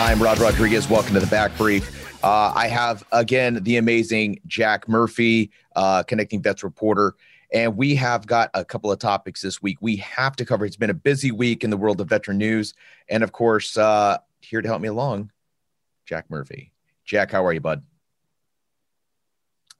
I'm Rod Rodriguez. Welcome to the Back Brief. Uh, I have again the amazing Jack Murphy, uh, connecting vets reporter, and we have got a couple of topics this week. We have to cover. It's been a busy week in the world of veteran news, and of course, uh, here to help me along, Jack Murphy. Jack, how are you, bud?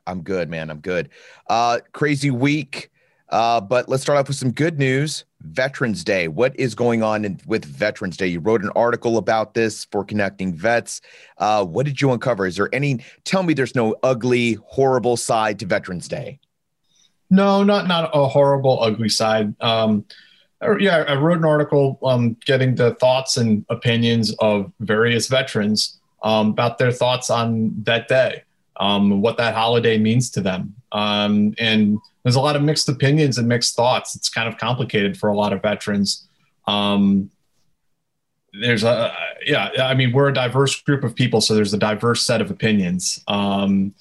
I'm good, man. I'm good. Uh, crazy week. Uh, but let's start off with some good news. Veterans Day. What is going on in, with Veterans Day? You wrote an article about this for Connecting Vets. Uh, what did you uncover? Is there any? Tell me, there's no ugly, horrible side to Veterans Day. No, not not a horrible, ugly side. Um, yeah, I wrote an article um, getting the thoughts and opinions of various veterans um, about their thoughts on that day, um, what that holiday means to them, um, and there's a lot of mixed opinions and mixed thoughts. It's kind of complicated for a lot of veterans. Um, there's a yeah, I mean we're a diverse group of people, so there's a diverse set of opinions. Um,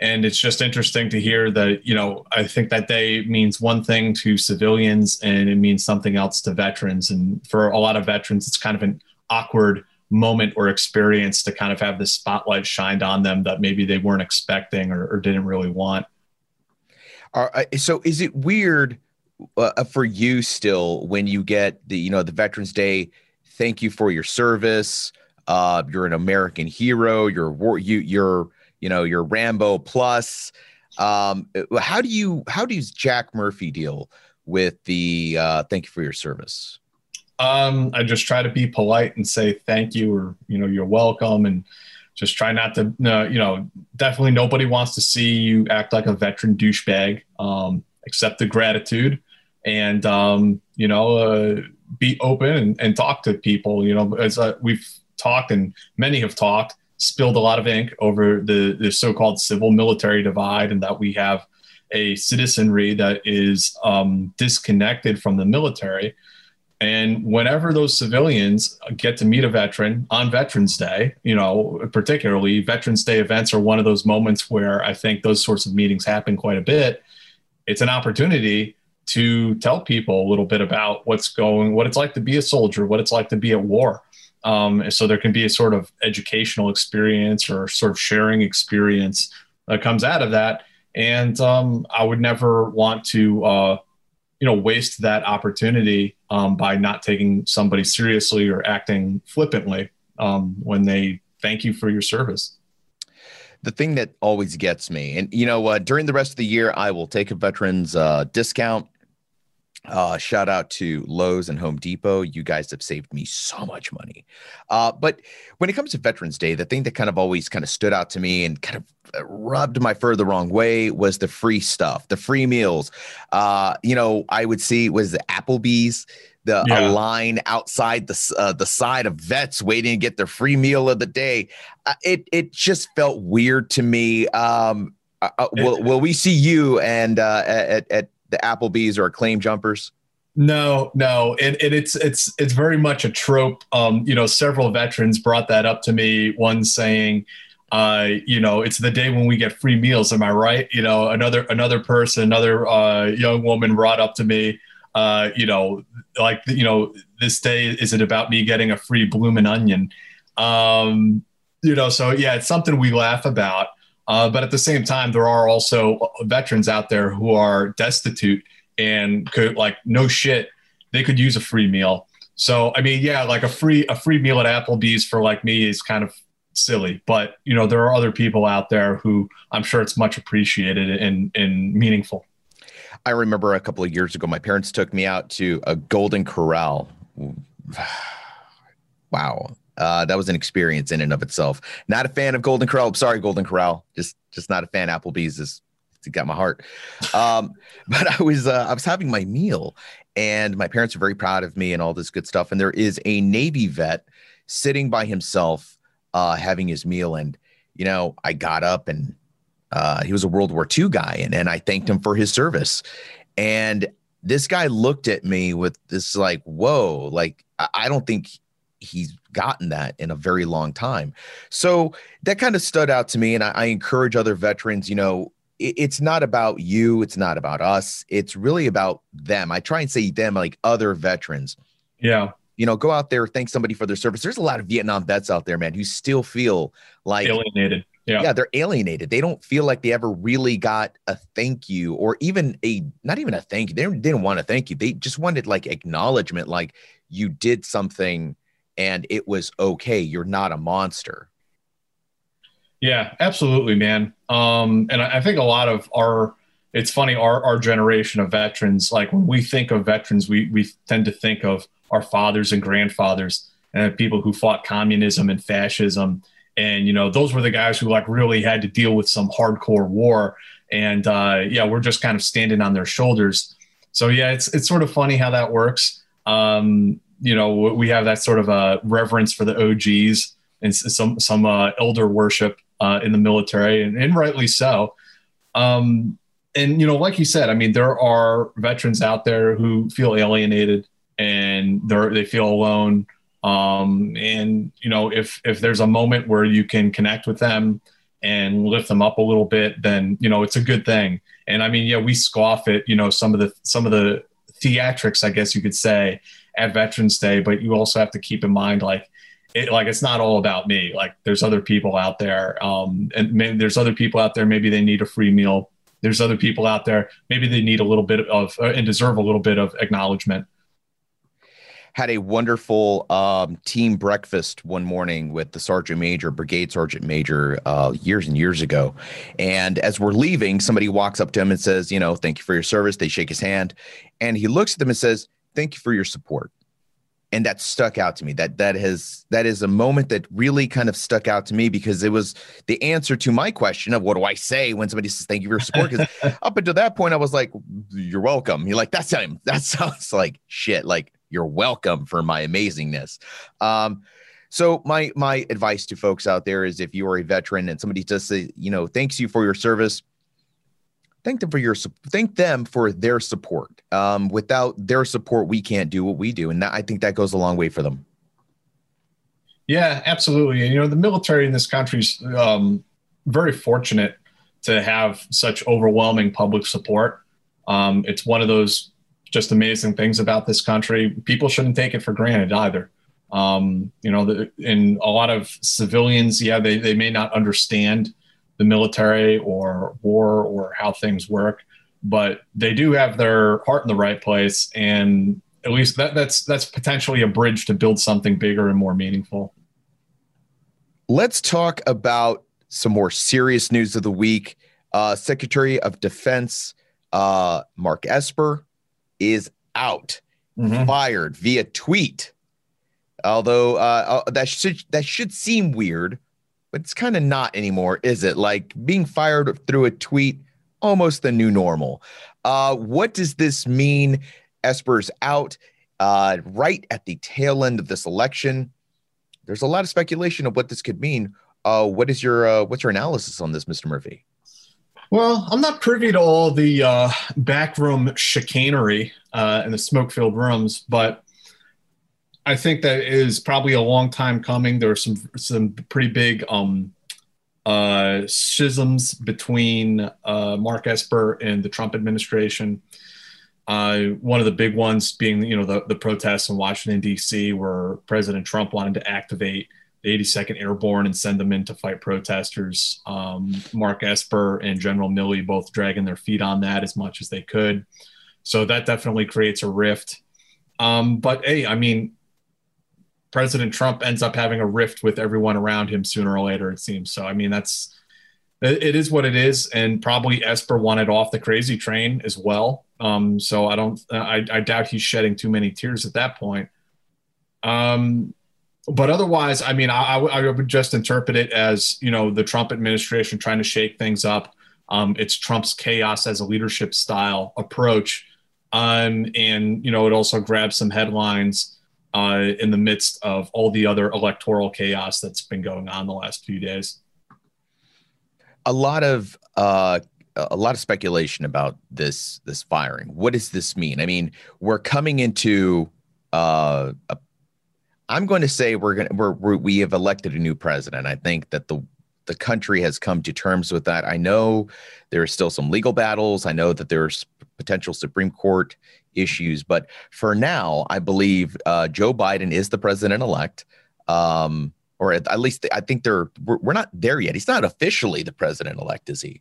and it's just interesting to hear that you know I think that day means one thing to civilians and it means something else to veterans. And for a lot of veterans, it's kind of an awkward moment or experience to kind of have the spotlight shined on them that maybe they weren't expecting or, or didn't really want. Are, so is it weird uh, uh, for you still when you get the you know the Veterans Day? Thank you for your service. Uh, you're an American hero. You're war. You you're you know you're Rambo plus. Um, uh, how do you how does Jack Murphy deal with the uh, thank you for your service? Um, I just try to be polite and say thank you or you know you're welcome and just try not to, uh, you know, definitely nobody wants to see you act like a veteran douchebag. Um, accept the gratitude and, um, you know, uh, be open and, and, talk to people. You know, as uh, we've talked and many have talked, spilled a lot of ink over the, the so called civil military divide and that we have a citizenry that is um, disconnected from the military and whenever those civilians get to meet a veteran on Veterans Day, you know, particularly Veterans Day events are one of those moments where I think those sorts of meetings happen quite a bit. It's an opportunity to tell people a little bit about what's going, what it's like to be a soldier, what it's like to be at war. Um, so there can be a sort of educational experience or sort of sharing experience that comes out of that. And um, I would never want to, uh, you know, waste that opportunity um, by not taking somebody seriously or acting flippantly um, when they thank you for your service. The thing that always gets me, and you know, uh, during the rest of the year, I will take a veterans uh, discount. Uh, shout out to Lowe's and Home Depot. You guys have saved me so much money. Uh, but when it comes to Veterans Day, the thing that kind of always kind of stood out to me and kind of uh, rubbed my fur the wrong way was the free stuff, the free meals. Uh, you know, I would see was the Applebee's the yeah. a line outside the uh, the side of vets waiting to get their free meal of the day. Uh, it it just felt weird to me. Um, uh, uh will will we see you and uh, at at the Applebee's or Acclaim Jumpers? No, no, and, it's it's it's very much a trope. Um, you know, several veterans brought that up to me. One saying, uh, you know, it's the day when we get free meals. Am I right? You know, another another person, another uh, young woman brought up to me, uh, you know, like you know, this day is it about me getting a free bloomin' onion? Um, you know, so yeah, it's something we laugh about. Uh, but at the same time, there are also veterans out there who are destitute and could like no shit, they could use a free meal. So I mean, yeah, like a free a free meal at Applebee's for like me is kind of silly, but you know there are other people out there who I'm sure it's much appreciated and and meaningful. I remember a couple of years ago, my parents took me out to a Golden Corral. wow, uh, that was an experience in and of itself. Not a fan of Golden Corral. Sorry, Golden Corral. Just just not a fan. Applebee's is got my heart. Um, but I was uh, I was having my meal, and my parents are very proud of me and all this good stuff. And there is a Navy vet sitting by himself, uh, having his meal. And you know, I got up and uh, he was a World War II guy, and and I thanked him for his service. And this guy looked at me with this like, whoa, like I don't think he's gotten that in a very long time. So that kind of stood out to me. And I, I encourage other veterans, you know, it's not about you it's not about us it's really about them. I try and say them like other veterans. Yeah. You know go out there thank somebody for their service. There's a lot of vietnam vets out there man who still feel like alienated. Yeah. Yeah they're alienated. They don't feel like they ever really got a thank you or even a not even a thank you they didn't want to thank you. They just wanted like acknowledgement like you did something and it was okay. You're not a monster. Yeah, absolutely, man. Um, and I, think a lot of our it's funny our our generation of veterans like when we think of veterans we we tend to think of our fathers and grandfathers and people who fought communism and fascism. And you know those were the guys who like really had to deal with some hardcore war. And uh, yeah we're just kind of standing on their shoulders. So yeah it's it's sort of funny how that works. Um, you know we have that sort of a reverence for the og's and some some uh, elder worship uh, in the military, and, and rightly so. Um, and you know, like you said, I mean, there are veterans out there who feel alienated and they they feel alone. Um, and you know, if if there's a moment where you can connect with them and lift them up a little bit, then you know it's a good thing. And I mean, yeah, we scoff at you know some of the some of the theatrics, I guess you could say, at Veterans Day, but you also have to keep in mind like it, like it's not all about me. Like there's other people out there, um, and maybe there's other people out there. Maybe they need a free meal. There's other people out there. Maybe they need a little bit of uh, and deserve a little bit of acknowledgement. Had a wonderful um, team breakfast one morning with the sergeant major, brigade sergeant major, uh, years and years ago. And as we're leaving, somebody walks up to him and says, "You know, thank you for your service." They shake his hand, and he looks at them and says, "Thank you for your support." and that stuck out to me. That that has that is a moment that really kind of stuck out to me because it was the answer to my question of what do i say when somebody says thank you for your support because up until that point i was like you're welcome. You're like that's him that sounds like shit. Like you're welcome for my amazingness. Um so my my advice to folks out there is if you are a veteran and somebody just say you know thanks you for your service thank them for your thank them for their support. Um, without their support, we can't do what we do, and that, I think that goes a long way for them. Yeah, absolutely. And you know, the military in this country is um, very fortunate to have such overwhelming public support. Um, it's one of those just amazing things about this country. People shouldn't take it for granted either. Um, you know, the, and a lot of civilians, yeah, they, they may not understand the military or war or how things work, but they do have their heart in the right place, and at least that, that's that's potentially a bridge to build something bigger and more meaningful. Let's talk about some more serious news of the week. Uh, Secretary of Defense uh, Mark Esper is out, mm-hmm. fired via tweet. Although uh, uh that should that should seem weird but it's kind of not anymore, is it? Like being fired through a tweet, almost the new normal. Uh, what does this mean? Esper's out uh, right at the tail end of this election. There's a lot of speculation of what this could mean. Uh, what is your uh, what's your analysis on this, Mr. Murphy? Well, I'm not privy to all the uh, backroom chicanery uh, and the smoke-filled rooms, but I think that is probably a long time coming. There are some some pretty big um, uh, schisms between uh, Mark Esper and the Trump administration. Uh, one of the big ones being, you know, the, the protests in Washington D.C., where President Trump wanted to activate the 82nd Airborne and send them in to fight protesters. Um, Mark Esper and General Milley both dragging their feet on that as much as they could. So that definitely creates a rift. Um, but hey, I mean, President Trump ends up having a rift with everyone around him sooner or later, it seems. So, I mean, that's it is what it is. And probably Esper wanted off the crazy train as well. Um, so I don't, I, I doubt he's shedding too many tears at that point. Um, but otherwise, I mean, I, I, would just interpret it as you know the Trump administration trying to shake things up. Um, it's Trump's chaos as a leadership style approach, um, and you know it also grabs some headlines uh, in the midst of all the other electoral chaos that's been going on the last few days. A lot of uh, a lot of speculation about this this firing. What does this mean? I mean, we're coming into uh, a I'm going to say we're going to we're, we're, we have elected a new president. I think that the the country has come to terms with that. I know there are still some legal battles. I know that there's potential Supreme Court issues, but for now, I believe uh, Joe Biden is the president elect. Um, or at, at, least I think they're we're, we're not there yet. He's not officially the president elect, is he?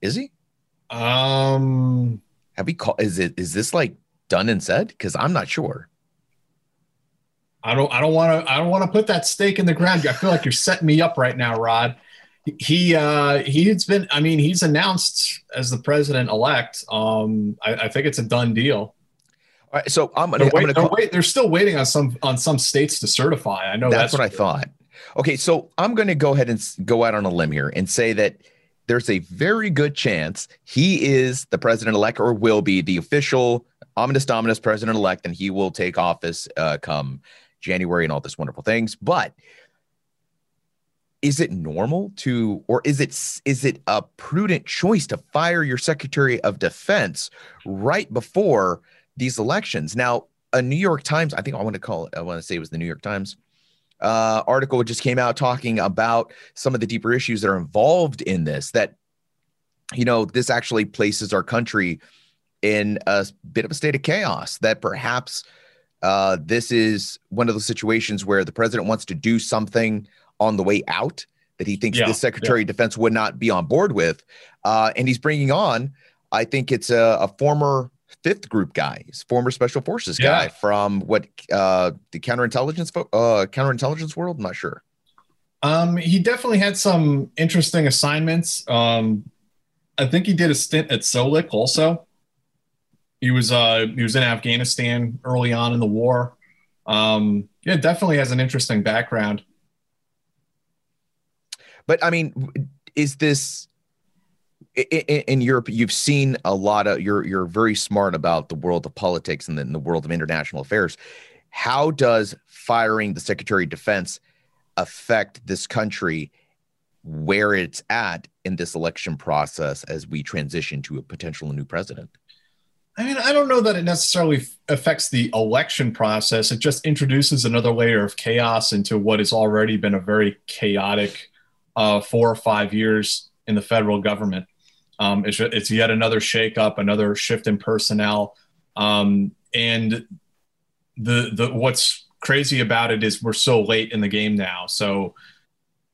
Is he? Um, have we called? Is it is this like done and said? Because I'm not sure. I don't I don't want to I don't want to put that stake in the ground. I feel like you're setting me up right now, Rod. He uh he's been I mean he's announced as the president elect. Um I, I think it's a done deal. All right, so I'm gonna, they're, wait, I'm gonna they're, wait, they're still waiting on some on some states to certify. I know that's, that's what I thought. Okay, so I'm going to go ahead and go out on a limb here and say that there's a very good chance he is the president elect or will be the official ominous dominus president elect, and he will take office uh, come January and all this wonderful things. But is it normal to, or is it is it a prudent choice to fire your Secretary of Defense right before these elections? Now, a New York Times, I think I want to call it, I want to say it was the New York Times uh, article just came out talking about some of the deeper issues that are involved in this. That you know, this actually places our country in a bit of a state of chaos. That perhaps uh, this is one of those situations where the president wants to do something on the way out that he thinks yeah, the Secretary yeah. of Defense would not be on board with. Uh, and he's bringing on, I think it's a, a former fifth group guy, he's former special forces yeah. guy from what uh, the counterintelligence uh, counterintelligence world. I'm not sure. Um, he definitely had some interesting assignments. Um, I think he did a stint at SOLIC also. He was uh, he was in Afghanistan early on in the war. Um, yeah, definitely has an interesting background. But I mean, is this in Europe? You've seen a lot of. You're you're very smart about the world of politics and then the world of international affairs. How does firing the Secretary of Defense affect this country where it's at in this election process as we transition to a potential new president? I mean, I don't know that it necessarily affects the election process. It just introduces another layer of chaos into what has already been a very chaotic uh, four or five years in the federal government. Um, it's, it's, yet another shakeup, another shift in personnel, um, and the the what's crazy about it is we're so late in the game now. So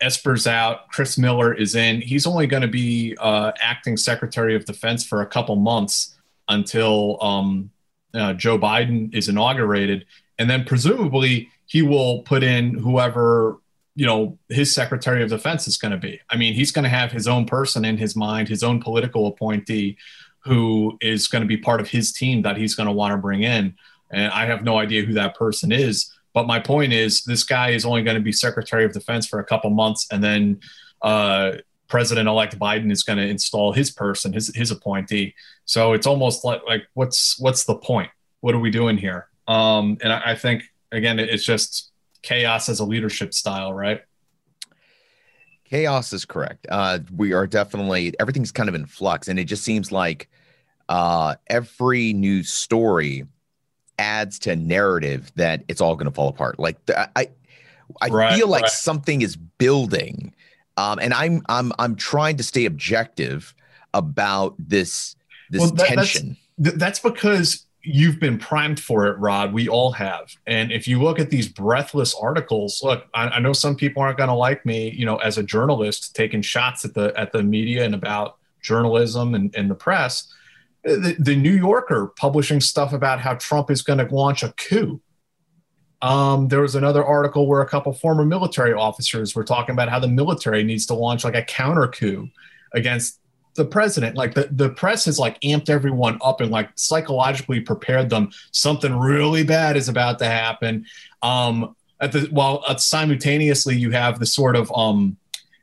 Esper's out, Chris Miller is in. He's only going to be uh, acting Secretary of Defense for a couple months until um, uh, Joe Biden is inaugurated, and then presumably he will put in whoever you know his Secretary of Defense is going to be. I mean, he's going to have his own person in his mind, his own political appointee, who is going to be part of his team that he's going to want to bring in. And I have no idea who that person is. But my point is, this guy is only going to be Secretary of Defense for a couple months, and then uh, President-elect Biden is going to install his person, his his appointee. So it's almost like like what's what's the point? What are we doing here? Um, and I, I think again, it's just chaos as a leadership style, right? Chaos is correct. Uh, we are definitely everything's kind of in flux, and it just seems like uh, every news story adds to narrative that it's all going to fall apart. Like the, I, I right, feel like right. something is building um, and I'm I'm I'm trying to stay objective about this this well, that, tension. That's, that's because you've been primed for it, Rod. We all have. And if you look at these breathless articles, look, I, I know some people aren't going to like me, you know, as a journalist taking shots at the at the media and about journalism and, and the press. The, the New Yorker publishing stuff about how Trump is going to launch a coup. Um, there was another article where a couple former military officers were talking about how the military needs to launch like a counter coup against the president like the, the press has like amped everyone up and like psychologically prepared them. Something really bad is about to happen. Um at the while uh, simultaneously you have the sort of um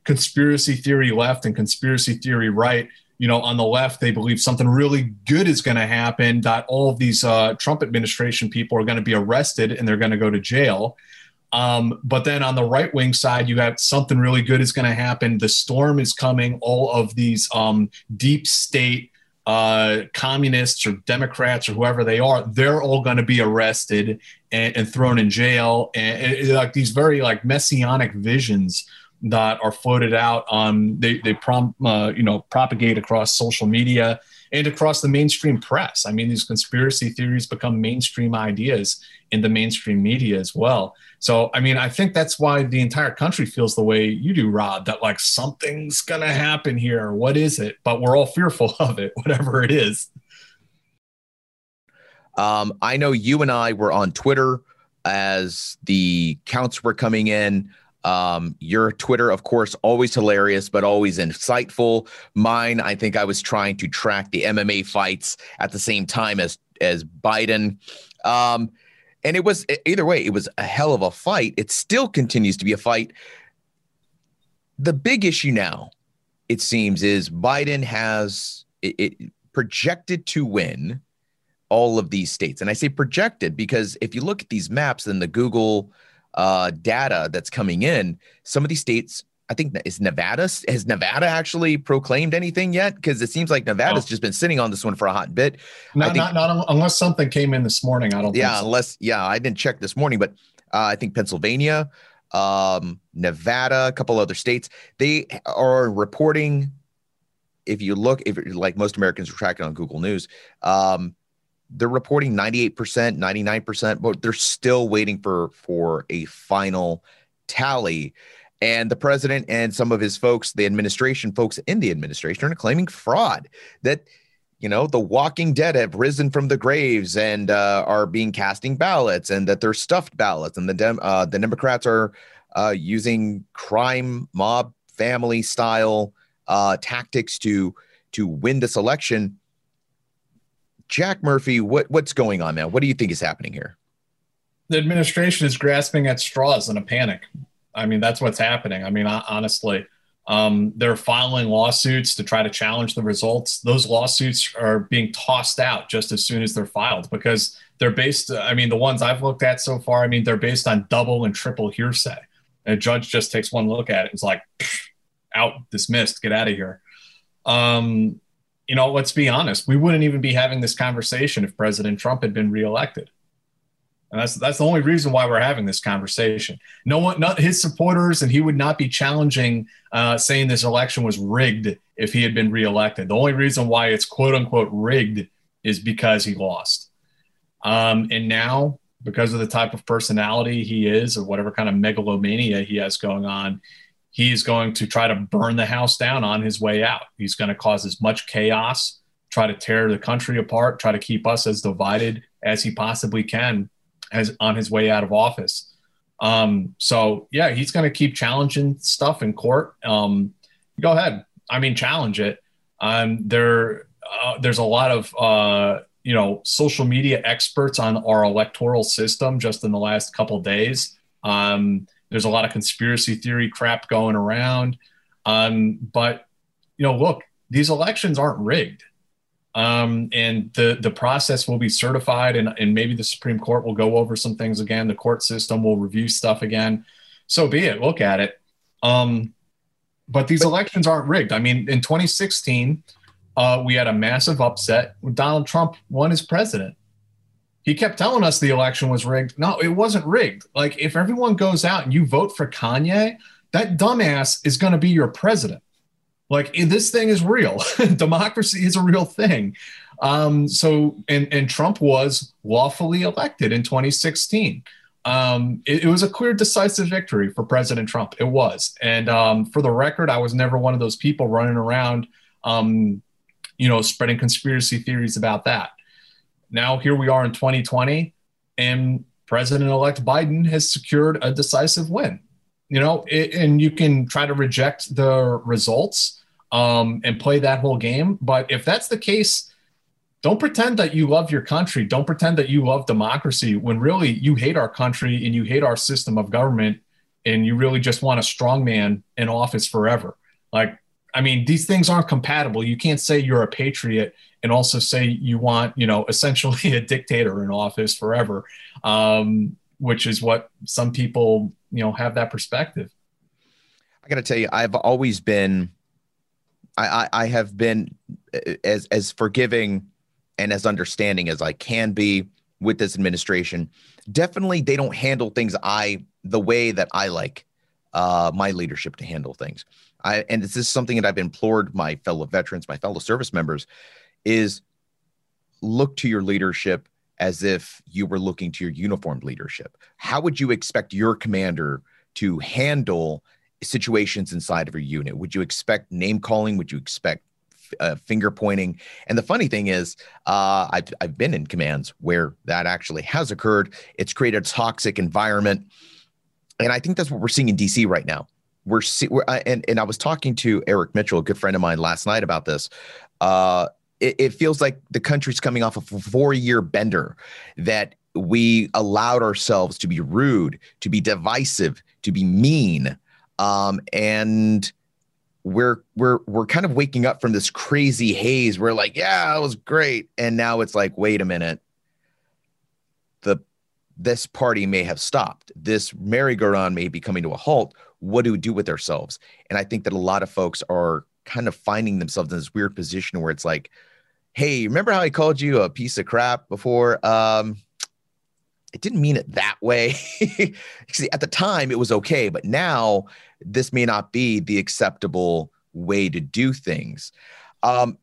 conspiracy theory left and conspiracy theory right. You know on the left they believe something really good is going to happen that all of these uh, trump administration people are going to be arrested and they're going to go to jail um, but then on the right wing side, you have something really good is going to happen. The storm is coming. All of these um, deep state uh, communists or Democrats or whoever they are, they're all going to be arrested and, and, thrown in jail. And, and, like these very like messianic visions that are floated out. Um, they they prom, uh, you know propagate across social media and across the mainstream press. I mean, these conspiracy theories become mainstream ideas in the mainstream media as well. So, I mean, I think that's why the entire country feels the way you do, Rod, that like something's going to happen here. What is it? But we're all fearful of it, whatever it is. Um, I know you and I were on Twitter as the counts were coming in. Um, your Twitter, of course, always hilarious, but always insightful. Mine, I think I was trying to track the MMA fights at the same time as as Biden. Um, and it was either way, it was a hell of a fight. It still continues to be a fight. The big issue now, it seems, is Biden has it, it projected to win all of these states. And I say projected because if you look at these maps then the Google uh, data that's coming in, some of these states, I think is Nevada. Has Nevada actually proclaimed anything yet? Because it seems like Nevada's oh. just been sitting on this one for a hot bit. Not, think, not, not unless something came in this morning. I don't. Yeah, so. unless yeah, I didn't check this morning, but uh, I think Pennsylvania, um, Nevada, a couple other states, they are reporting. If you look, if like most Americans are tracking on Google News, um, they're reporting 98%, 99%, but they're still waiting for for a final tally. And the president and some of his folks, the administration folks in the administration are claiming fraud that you know the walking dead have risen from the graves and uh, are being casting ballots and that they're stuffed ballots and the Dem- uh, the democrats are uh, using crime mob family style uh, tactics to to win this election Jack Murphy, what what's going on, man? What do you think is happening here? The administration is grasping at straws in a panic. I mean, that's what's happening. I mean, honestly, um, they're filing lawsuits to try to challenge the results. Those lawsuits are being tossed out just as soon as they're filed because they're based. I mean, the ones I've looked at so far, I mean, they're based on double and triple hearsay. And a judge just takes one look at it. It's like, out, dismissed, get out of here. Um, you know, let's be honest, we wouldn't even be having this conversation if President Trump had been reelected. And that's that's the only reason why we're having this conversation. No one, not his supporters, and he would not be challenging, uh, saying this election was rigged if he had been reelected. The only reason why it's quote unquote rigged is because he lost. Um, and now, because of the type of personality he is, or whatever kind of megalomania he has going on, he's going to try to burn the house down on his way out. He's going to cause as much chaos, try to tear the country apart, try to keep us as divided as he possibly can as on his way out of office. Um, so yeah, he's going to keep challenging stuff in court. Um, go ahead. I mean, challenge it. Um, there, uh, there's a lot of, uh, you know, social media experts on our electoral system just in the last couple days. Um, there's a lot of conspiracy theory crap going around. Um, but, you know, look, these elections aren't rigged. Um, and the, the process will be certified, and, and maybe the Supreme Court will go over some things again. The court system will review stuff again. So be it. Look at it. Um, but these elections aren't rigged. I mean, in 2016, uh, we had a massive upset. Donald Trump won as president he kept telling us the election was rigged. No, it wasn't rigged. Like if everyone goes out and you vote for Kanye, that dumbass is going to be your president. Like this thing is real. Democracy is a real thing. Um, so, and, and Trump was lawfully elected in 2016. Um, it, it, was a clear, decisive victory for President Trump. It was. And um, for the record, I was never one of those people running around, um, you know, spreading conspiracy theories about that. Now, here we are in 2020, and President elect Biden has secured a decisive win. You know, it, and you can try to reject the results um, and play that whole game. But if that's the case, don't pretend that you love your country. Don't pretend that you love democracy when really you hate our country and you hate our system of government and you really just want a strong man in office forever. Like, I mean, these things aren't compatible. You can't say you're a patriot and also say you want, you know, essentially a dictator in office forever, um, which is what some people, you know, have that perspective. I got to tell you, I've always been, I, I, I have been uh, as as forgiving and as understanding as I can be with this administration. Definitely, they don't handle things I the way that I like uh, my leadership to handle things. I, and this is something that I've implored my fellow veterans, my fellow service members, is look to your leadership as if you were looking to your uniformed leadership. How would you expect your commander to handle situations inside of your unit? Would you expect name calling? Would you expect uh, finger pointing. And the funny thing is, uh, I've, I've been in commands where that actually has occurred. It's created a toxic environment. And I think that's what we're seeing in DC right now. We're, see, we're uh, and, and I was talking to Eric Mitchell, a good friend of mine, last night about this. Uh, it, it feels like the country's coming off a four year bender that we allowed ourselves to be rude, to be divisive, to be mean. Um, and we're we're we're kind of waking up from this crazy haze. We're like, yeah, it was great, and now it's like, wait a minute, the this party may have stopped. This merry-go-round may be coming to a halt. What do we do with ourselves? And I think that a lot of folks are kind of finding themselves in this weird position where it's like, hey, remember how I called you a piece of crap before? Um, it didn't mean it that way. See, at the time, it was okay, but now this may not be the acceptable way to do things. Um,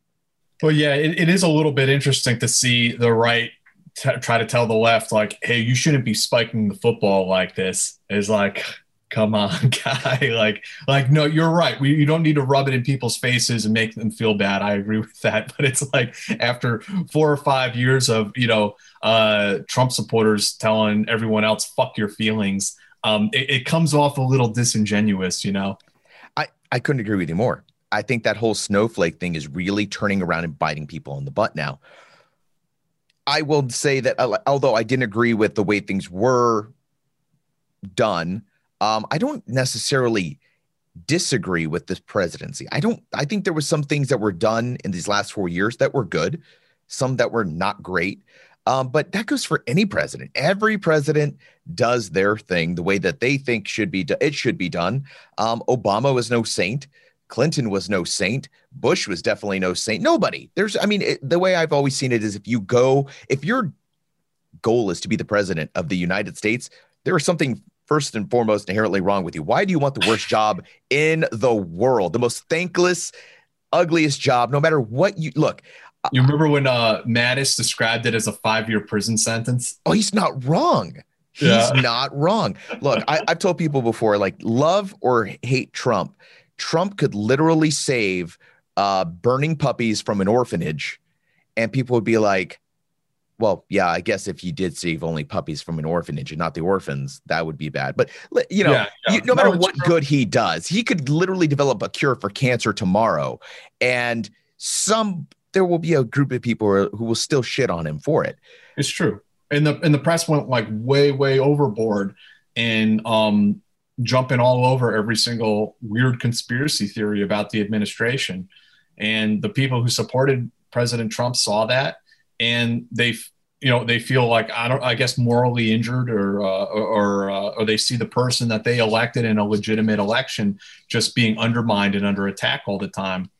well, yeah, it, it is a little bit interesting to see the right t- try to tell the left, like, hey, you shouldn't be spiking the football like this. Is like, come on, guy. like, like, no, you're right. We, you don't need to rub it in people's faces and make them feel bad. I agree with that. But it's like after four or five years of, you know, uh, Trump supporters telling everyone else, fuck your feelings um, it, it comes off a little disingenuous, you know. I I couldn't agree with you more. I think that whole snowflake thing is really turning around and biting people in the butt now. I will say that although I didn't agree with the way things were done, um, I don't necessarily disagree with this presidency. I don't. I think there was some things that were done in these last four years that were good, some that were not great. Um, but that goes for any president. Every president does their thing the way that they think should be. Do- it should be done. Um, Obama was no saint. Clinton was no saint. Bush was definitely no saint. Nobody. There's. I mean, it, the way I've always seen it is if you go, if your goal is to be the president of the United States, there is something first and foremost inherently wrong with you. Why do you want the worst job in the world, the most thankless, ugliest job? No matter what you look. You remember when uh, Mattis described it as a five year prison sentence? Oh, he's not wrong. He's yeah. not wrong. Look, I, I've told people before, like, love or hate Trump. Trump could literally save uh, burning puppies from an orphanage, and people would be like, well, yeah, I guess if you did save only puppies from an orphanage and not the orphans, that would be bad. But you know, yeah, yeah. You, no, no matter what true. good he does, he could literally develop a cure for cancer tomorrow, and some there will be a group of people who will still shit on him for it. It's true. And the and the press went like way way overboard and um jumping all over every single weird conspiracy theory about the administration. And the people who supported President Trump saw that and they you know they feel like I don't I guess morally injured or uh, or uh, or they see the person that they elected in a legitimate election just being undermined and under attack all the time.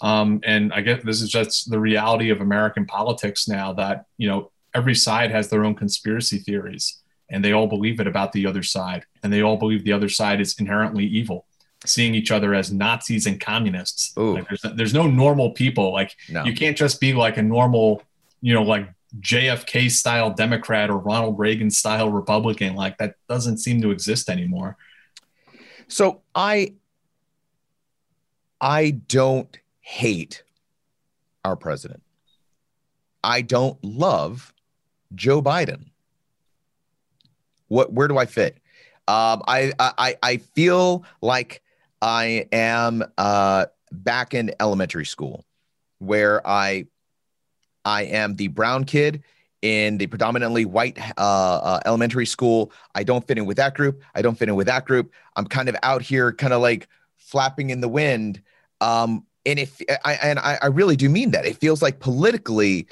Um, and I guess this is just the reality of American politics now that, you know, every side has their own conspiracy theories and they all believe it about the other side and they all believe the other side is inherently evil. seeing each other as Nazis and communists. Like there's, there's no normal people. Like no. you can't just be like a normal, you know, like JFK style Democrat or Ronald Reagan style Republican. Like that doesn't seem to exist anymore. So I I don't hate our president. I don't love Joe Biden. What where do I fit? Um, I, I I feel like I am uh, back in elementary school, where I I am the brown kid in the predominantly white uh, uh, elementary school. I don't fit in with that group. I don't fit in with that group. I'm kind of out here, kind of like flapping in the wind. Um, and if I and I, I, really do mean that, it feels like politically,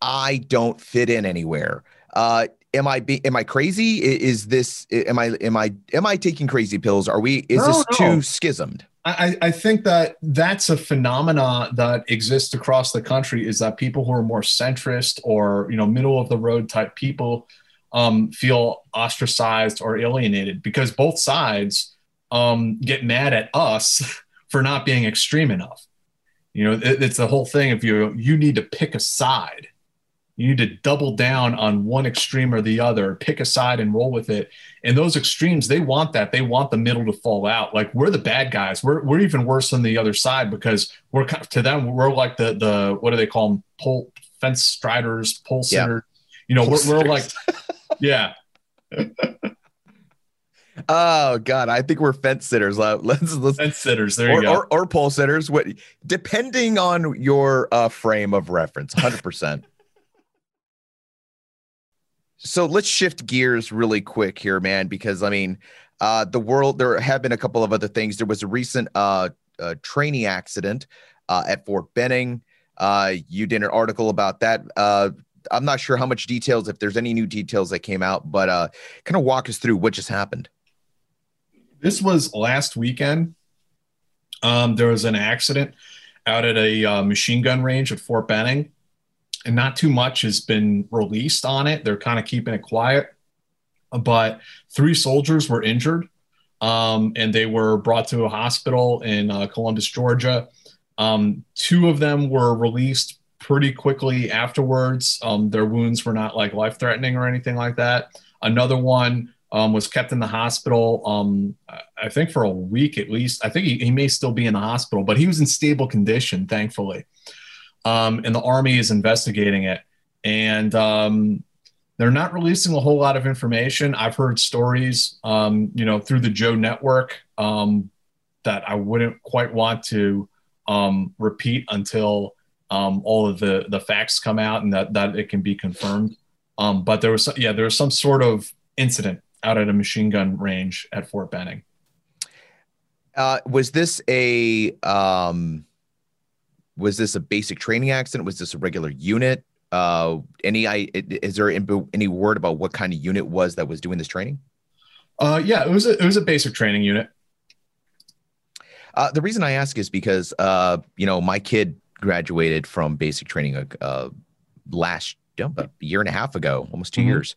I don't fit in anywhere. Uh, am I be, am I crazy? Is this am I am I am I taking crazy pills? Are we? Is no, this no. too schismed? I, I think that that's a phenomena that exists across the country is that people who are more centrist or you know middle of the road type people um, feel ostracized or alienated because both sides um, get mad at us for not being extreme enough. You know, it, it's the whole thing. If you you need to pick a side, you need to double down on one extreme or the other, pick a side and roll with it. And those extremes, they want that. They want the middle to fall out. Like we're the bad guys. We're, we're even worse than the other side because we're to them, we're like the, the, what do they call them? Pole fence striders, pole sitters. Yeah. You know, we're, we're like, yeah. Oh God, I think we're fence sitters. Let's, let's fence sitters. There you or, go. Or, or pole sitters. What, depending on your uh, frame of reference, hundred percent so let's shift gears really quick here, man, because I mean, uh, the world, there have been a couple of other things. There was a recent uh, uh, training accident uh, at Fort Benning. Uh, you did an article about that. Uh, I'm not sure how much details, if there's any new details that came out, but uh, kind of walk us through what just happened. This was last weekend. Um, there was an accident out at a uh, machine gun range at Fort Benning and not too much has been released on it. They're kind of keeping it quiet. But three soldiers were injured, um, and they were brought to a hospital in uh, Columbus, Georgia. Um, two of them were released pretty quickly afterwards. Um, their wounds were not like life threatening or anything like that. Another one um, was kept in the hospital, um, I think for a week at least. I think he, he, may still be in the hospital, but he was in stable condition, thankfully um, and the Army is investigating it. And um, they're not releasing a whole lot of information. I've heard stories, um, you know, through the Joe Network um, that I wouldn't quite want to um, repeat until um, all of the the facts come out and that that it can be confirmed. but there was, yeah, there was some sort of incident out at a machine gun range at Fort Benning. Uh, was this a um, was this a basic training accident? Was this a regular unit? Uh, any I is there any word about what kind of unit was that was doing this training? Uh, yeah, it was a, it was a basic training unit. Uh, the reason I ask is because uh, you know my kid graduated from basic training uh, last a year and a half ago, almost 2 mm-hmm. years,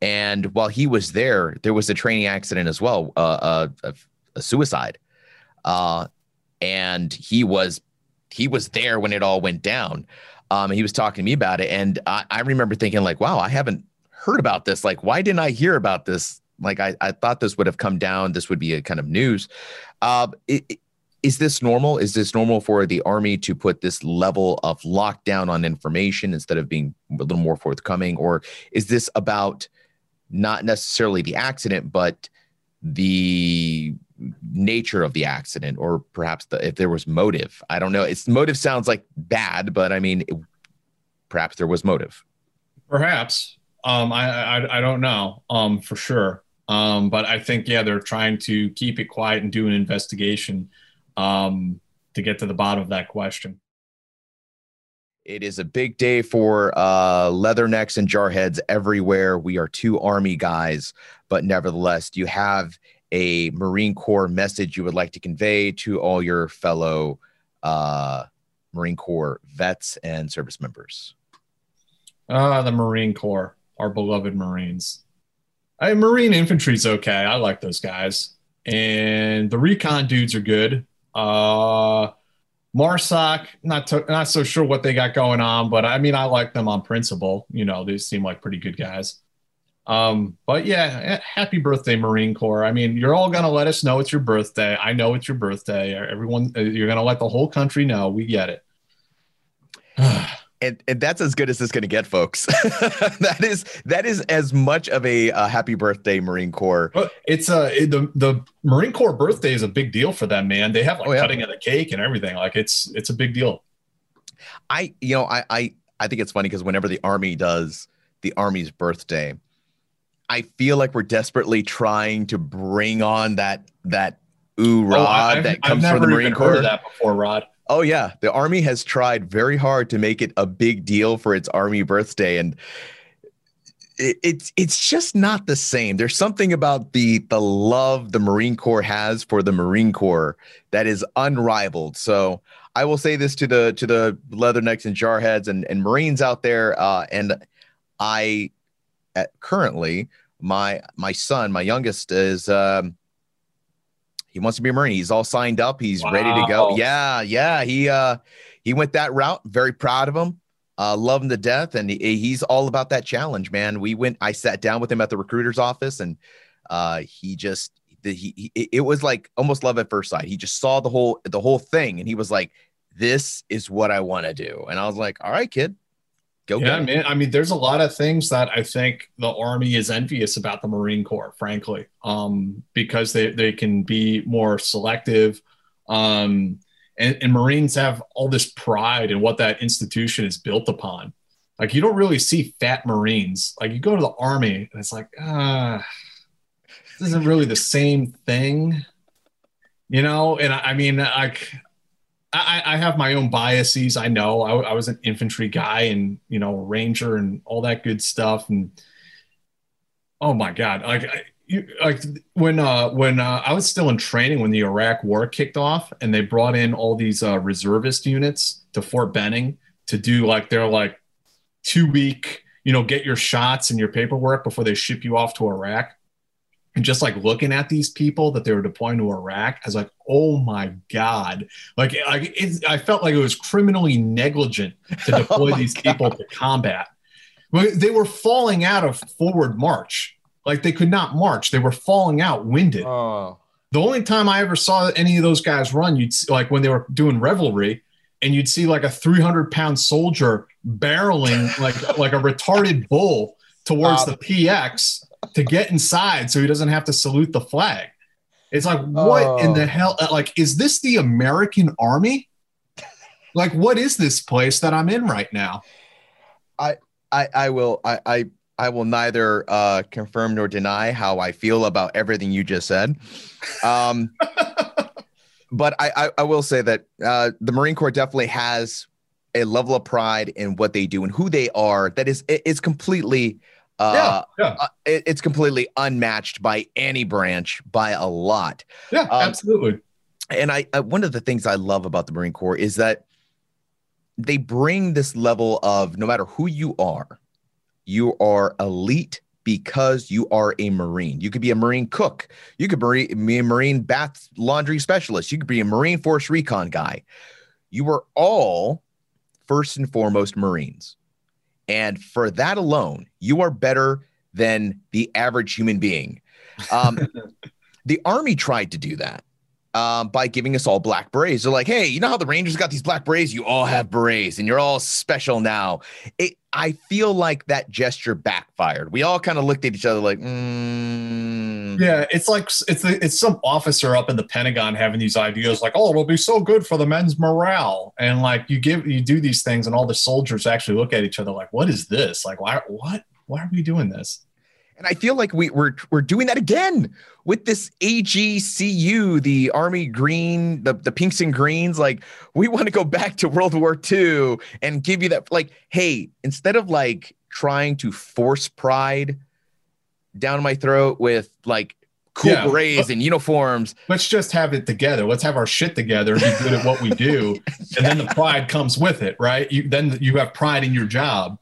and while he was there, there was a training accident as well, uh, a, a, suicide, uh, and he was he was there when it all went down. Um, he was talking to me about it. And I, I remember thinking, like, wow, I haven't heard about this. Like, why didn't I hear about this? Like, I, I thought this would have come down. This would be a kind of news. Uh, it, is this normal? Is this normal for the army to put this level of lockdown on information instead of being a little more forthcoming? Or is this about not necessarily the accident, but the nature of the accident or perhaps the, if there was motive. I don't know. It's motive sounds like bad, but I mean, it, perhaps there was motive. Perhaps. Um, I, I, I don't know um, for sure. Um, but I think, yeah, they're trying to keep it quiet and do an investigation um, to get to the bottom of that question. It is a big day for uh, leathernecks and jarheads everywhere. We are two Army guys, but nevertheless, you have a Marine Corps message you would like to convey to all your fellow uh, Marine Corps vets and service members? Ah, the Marine Corps, our beloved Marines. I, Marine infantry's okay. I like those guys. and the recon dudes are good. Uh, MARSOC, not to, not so sure what they got going on, but I mean, I like them on principle. You know, they seem like pretty good guys. Um, but yeah, happy birthday, Marine Corps. I mean, you're all gonna let us know it's your birthday. I know it's your birthday. Everyone, uh, you're gonna let the whole country know. We get it. and and that's as good as it's going to get, folks. that is that is as much of a uh, happy birthday, Marine Corps. It's a uh, it, the the Marine Corps birthday is a big deal for them, man. They have like oh, yeah. cutting of the cake and everything. Like it's it's a big deal. I you know I I I think it's funny because whenever the Army does the Army's birthday, I feel like we're desperately trying to bring on that that ooh oh, rod oh, that comes from the Marine Corps. that before, Rod. Oh yeah, the army has tried very hard to make it a big deal for its army birthday, and it, it's it's just not the same. There's something about the the love the Marine Corps has for the Marine Corps that is unrivaled. So I will say this to the to the leathernecks and jarheads and and Marines out there, uh, and I at currently my my son, my youngest, is um, he wants to be a Marine. He's all signed up. He's wow. ready to go. Yeah, yeah. He uh he went that route. Very proud of him. Uh, love him to death, and he, he's all about that challenge, man. We went. I sat down with him at the recruiter's office, and uh, he just the, he, he it was like almost love at first sight. He just saw the whole the whole thing, and he was like, "This is what I want to do." And I was like, "All right, kid, Go yeah, man. I mean, there's a lot of things that I think the Army is envious about the Marine Corps, frankly, um, because they, they can be more selective. Um, and, and Marines have all this pride in what that institution is built upon. Like, you don't really see fat Marines. Like, you go to the Army, and it's like, ah, this isn't really the same thing, you know? And I, I mean, like, I, I, have my own biases. I know I, I, was an infantry guy and you know ranger and all that good stuff. And oh my god, like I, you, like when uh, when uh, I was still in training when the Iraq War kicked off and they brought in all these uh, reservist units to Fort Benning to do like their like two week you know get your shots and your paperwork before they ship you off to Iraq and just like looking at these people that they were deploying to Iraq, I was like, oh my god! Like, like it, I felt like it was criminally negligent to oh deploy oh these god. people to combat. They were falling out of forward march, like they could not march. They were falling out, winded. Oh. The only time I ever saw any of those guys run, you'd see, like when they were doing revelry, and you'd see like a 300 pound soldier barreling like like a retarded bull towards the PX to get inside so he doesn't have to salute the flag. It's like, what oh. in the oh. hell? Uh, like, is this the American Army? like, what is this place that I'm in right now? I I I will I I I will neither uh, confirm nor deny how I feel about everything you just said. Um, but I, I, I will say that uh, the Marine Corps definitely has a level of pride in what they do and who they are that is is completely uh, yeah, yeah. Uh, it, it's completely unmatched by any branch by a lot. Yeah, um, absolutely. And I, I, one of the things I love about the Marine Corps is that they bring this level of no matter who you are, you are elite because you are a Marine. You could be a Marine cook. You could be a Marine bath laundry specialist. You could be a Marine Force recon guy. You are all first and foremost Marines. And for that alone, you are better than the average human being. Um, the Army tried to do that um, by giving us all black berets. They're like, hey, you know how the Rangers got these black berets? You all have berets and you're all special now. It, I feel like that gesture backfired. We all kind of looked at each other like, mm. yeah, it's like it's it's some officer up in the Pentagon having these ideas like, oh, it'll be so good for the men's morale, and like you give you do these things, and all the soldiers actually look at each other like, what is this? Like, why what why are we doing this? And I feel like we, we're we're doing that again with this AGCU, the Army Green, the, the pinks and greens. Like we want to go back to World War II and give you that. Like, hey, instead of like trying to force pride down my throat with like cool yeah, berets and uniforms. Let's just have it together. Let's have our shit together and be good at what we do. yeah. And then the pride comes with it, right? You then you have pride in your job.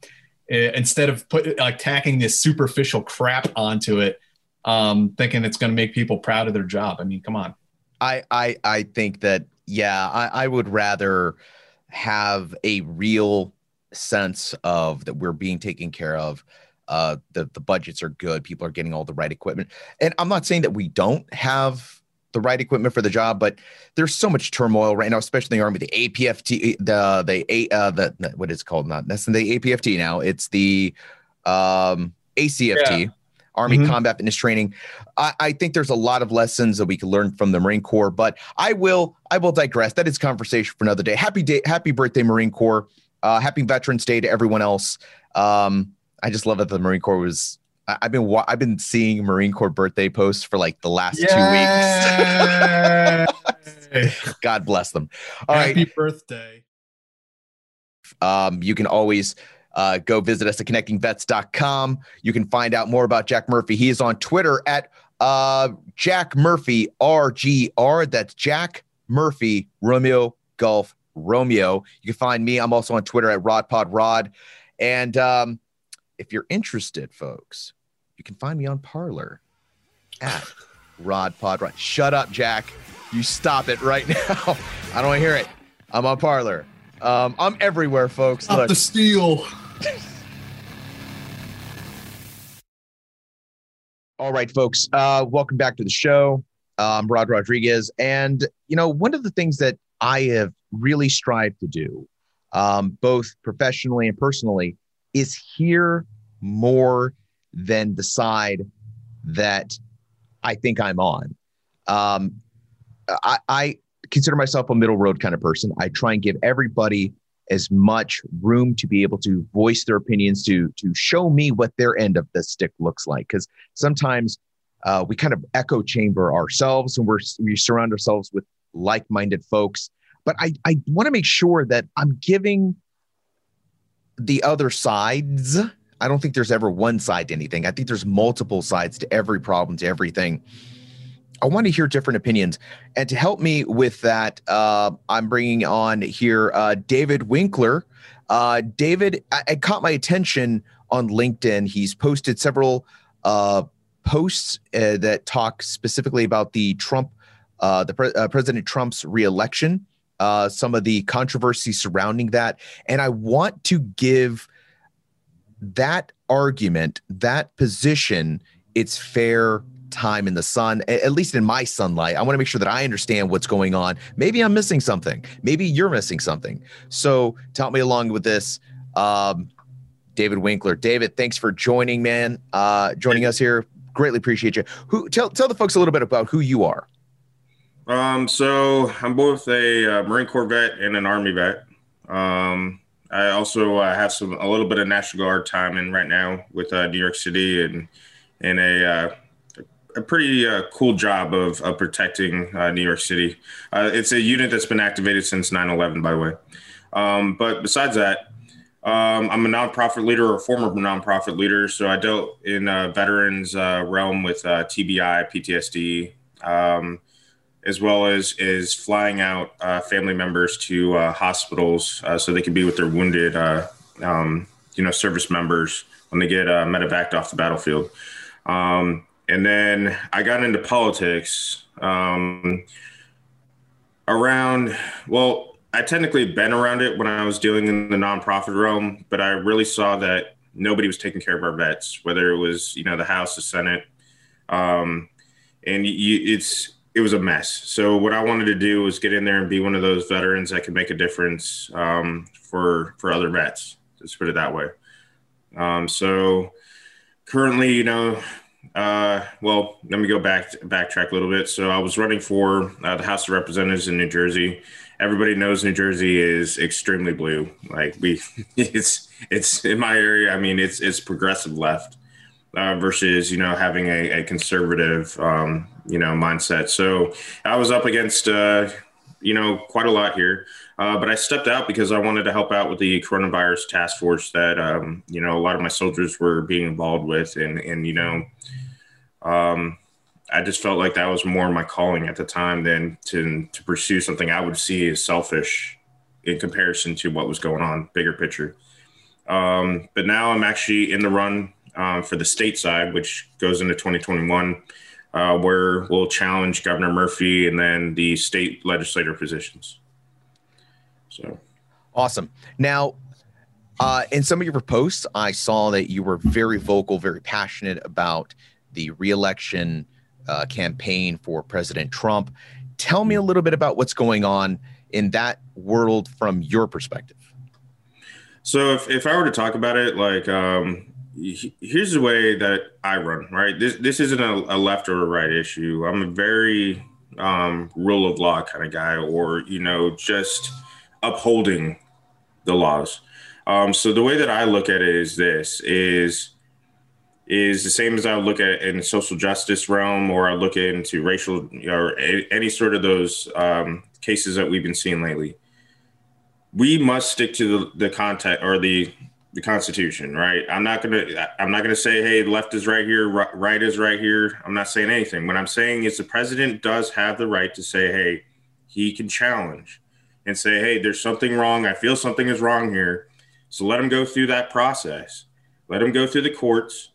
Instead of put like tacking this superficial crap onto it um, thinking it's going to make people proud of their job. I mean, come on. I I I think that yeah, I, I would rather have a real sense of that we're being taken care of. Uh, the the budgets are good. People are getting all the right equipment, and I'm not saying that we don't have the right equipment for the job, but there's so much turmoil right now, especially in the army. The APFT, the the uh, the what is called not that's the APFT now. It's the um, ACFT. Yeah. Army mm-hmm. Combat Fitness Training. I, I, think there's a lot of lessons that we can learn from the Marine Corps, but I will I will digress. That is conversation for another day. Happy day, happy birthday, Marine Corps. Uh, happy Veterans Day to everyone else. Um, I just love that the Marine Corps was. I, have been I've been seeing Marine Corps birthday posts for like the last two weeks. God bless them. All happy right. birthday. Um, you can always uh, go visit us at connectingvets.com. You can find out more about Jack Murphy. He is on Twitter at uh, Jack Murphy RGR. That's Jack Murphy Romeo Golf Romeo. You can find me. I'm also on Twitter at RodPodRod. And um, if you're interested, folks, you can find me on Parler at Rod Pod Rod. Shut up, Jack. You stop it right now. I don't want to hear it. I'm on Parler. Um, I'm everywhere, folks. Stop Look. the steal. All right, folks. Uh, welcome back to the show. I'm Rod Rodriguez. And, you know, one of the things that I have really strived to do, um, both professionally and personally, is hear more than the side that I think I'm on. Um, I, I consider myself a middle road kind of person. I try and give everybody as much room to be able to voice their opinions to to show me what their end of the stick looks like because sometimes uh, we kind of echo chamber ourselves and we're we surround ourselves with like-minded folks but i i want to make sure that i'm giving the other sides i don't think there's ever one side to anything i think there's multiple sides to every problem to everything I want to hear different opinions. And to help me with that, uh, I'm bringing on here uh, David Winkler. Uh, David, I, caught my attention on LinkedIn. He's posted several uh, posts uh, that talk specifically about the Trump, uh, the pre- President Trump's reelection, some of the controversy surrounding that. And I want to give that argument, that position, its fair time in the sun, at least in my sunlight. I want to make sure that I understand what's going on. Maybe I'm missing something. Maybe you're missing something. So help me along with this, um, David Winkler. David, thanks for joining, man. Uh, joining us here. Greatly appreciate you. Who tell tell the folks a little bit about who you are. Um, so I'm both a uh, Marine Corps vet and an Army vet. Um, I also uh, have some a little bit of National Guard time in right now with uh, New York City and in a uh, a pretty uh, cool job of, of protecting uh, New York City. It's a unit that's been activated since 9 11, by the way. Um, but besides that, um, I'm a nonprofit leader or a former nonprofit leader. So I dealt in veterans realm with TBI, PTSD, um, as well as is flying out uh, family members to hospitals so they can be with their wounded, um, you know, service members when they get medevaced off the battlefield. Um, and then I got into politics um, around, well, I technically been around it when I was dealing in the nonprofit realm, but I really saw that nobody was taking care of our vets, whether it was, you know, the House, the Senate. Um, and you, it's, it was a mess. So what I wanted to do was get in there and be one of those veterans that could make a difference um, for, for other vets. Let's put it that way. Um, so currently, you know, uh, well, let me go back backtrack a little bit. So I was running for uh, the House of Representatives in New Jersey. Everybody knows New Jersey is extremely blue. Like we, it's it's in my area. I mean, it's it's progressive left uh, versus you know having a, a conservative um, you know mindset. So I was up against uh, you know quite a lot here. Uh, but I stepped out because I wanted to help out with the coronavirus task force that um, you know a lot of my soldiers were being involved with, and and you know, um, I just felt like that was more my calling at the time than to to pursue something I would see as selfish in comparison to what was going on, bigger picture. Um, but now I'm actually in the run um, for the state side, which goes into 2021, uh, where we'll challenge Governor Murphy and then the state legislator positions. So awesome. Now, uh, in some of your posts, I saw that you were very vocal, very passionate about the reelection uh, campaign for President Trump. Tell me a little bit about what's going on in that world from your perspective. So, if, if I were to talk about it, like, um, here's the way that I run, right? This, this isn't a, a left or a right issue. I'm a very um, rule of law kind of guy, or, you know, just upholding the laws. Um, so the way that I look at it is this is is the same as I look at in the social justice realm, or I look into racial or any sort of those um, cases that we've been seeing lately. We must stick to the, the content or the the Constitution, right? I'm not gonna I'm not gonna say, hey, left is right here, right is right here. I'm not saying anything. What I'm saying is the president does have the right to say, hey, he can challenge and say, hey, there's something wrong. I feel something is wrong here so let him go through that process. Let him go through the courts.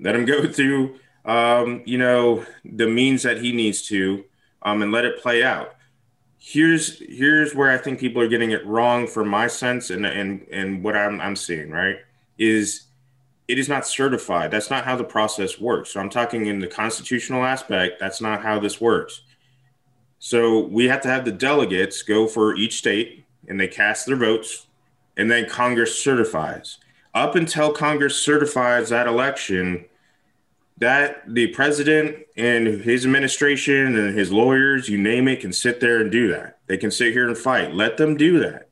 Let him go through, um, you know, the means that he needs to, um, and let it play out. Here's here's where I think people are getting it wrong, from my sense, and and and what I'm I'm seeing. Right is it is not certified. That's not how the process works. So I'm talking in the constitutional aspect. That's not how this works. So we have to have the delegates go for each state, and they cast their votes and then Congress certifies. Up until Congress certifies that election, that the president and his administration and his lawyers, you name it, can sit there and do that. They can sit here and fight. Let them do that.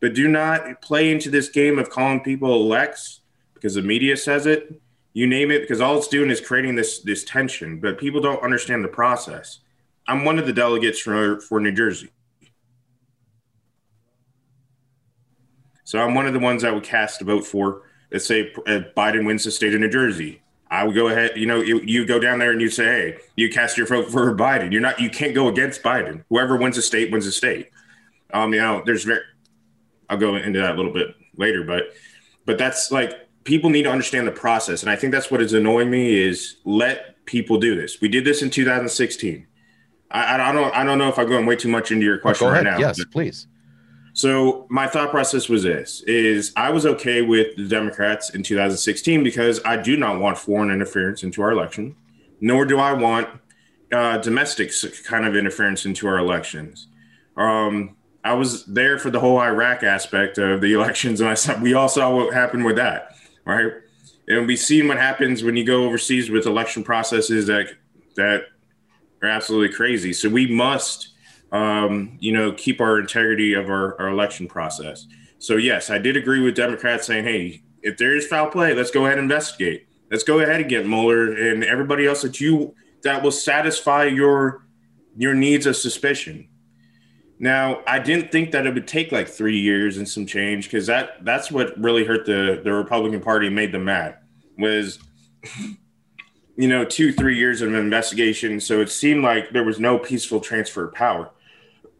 But do not play into this game of calling people elects because the media says it. You name it, because all it's doing is creating this this tension. But people don't understand the process. I'm one of the delegates for for New Jersey. So I'm one of the ones I would cast a vote for. Let's say uh, Biden wins the state of New Jersey. I would go ahead, you know, you, you go down there and you say, hey, you cast your vote for Biden. You're not, you can't go against Biden. Whoever wins a state wins a state. Um, you know, there's very, I'll go into that a little bit later, but, but that's like people need to understand the process, and I think that's what is annoying me is let people do this. We did this in 2016. I, I don't, I don't know if I'm going way too much into your question right now. Yes, please. So my thought process was this is I was okay with the Democrats in 2016 because I do not want foreign interference into our election, nor do I want uh, domestic kind of interference into our elections. Um, I was there for the whole Iraq aspect of the elections, and I saw, we all saw what happened with that, right? And we've seen what happens when you go overseas with election processes that that are absolutely crazy. So we must um, you know, keep our integrity of our, our election process. So yes, I did agree with Democrats saying, hey, if there is foul play, let's go ahead and investigate. Let's go ahead and get Mueller and everybody else that you that will satisfy your your needs of suspicion. Now, I didn't think that it would take like three years and some change because that that's what really hurt the the Republican Party made them mad was you know two three years of investigation. So it seemed like there was no peaceful transfer of power.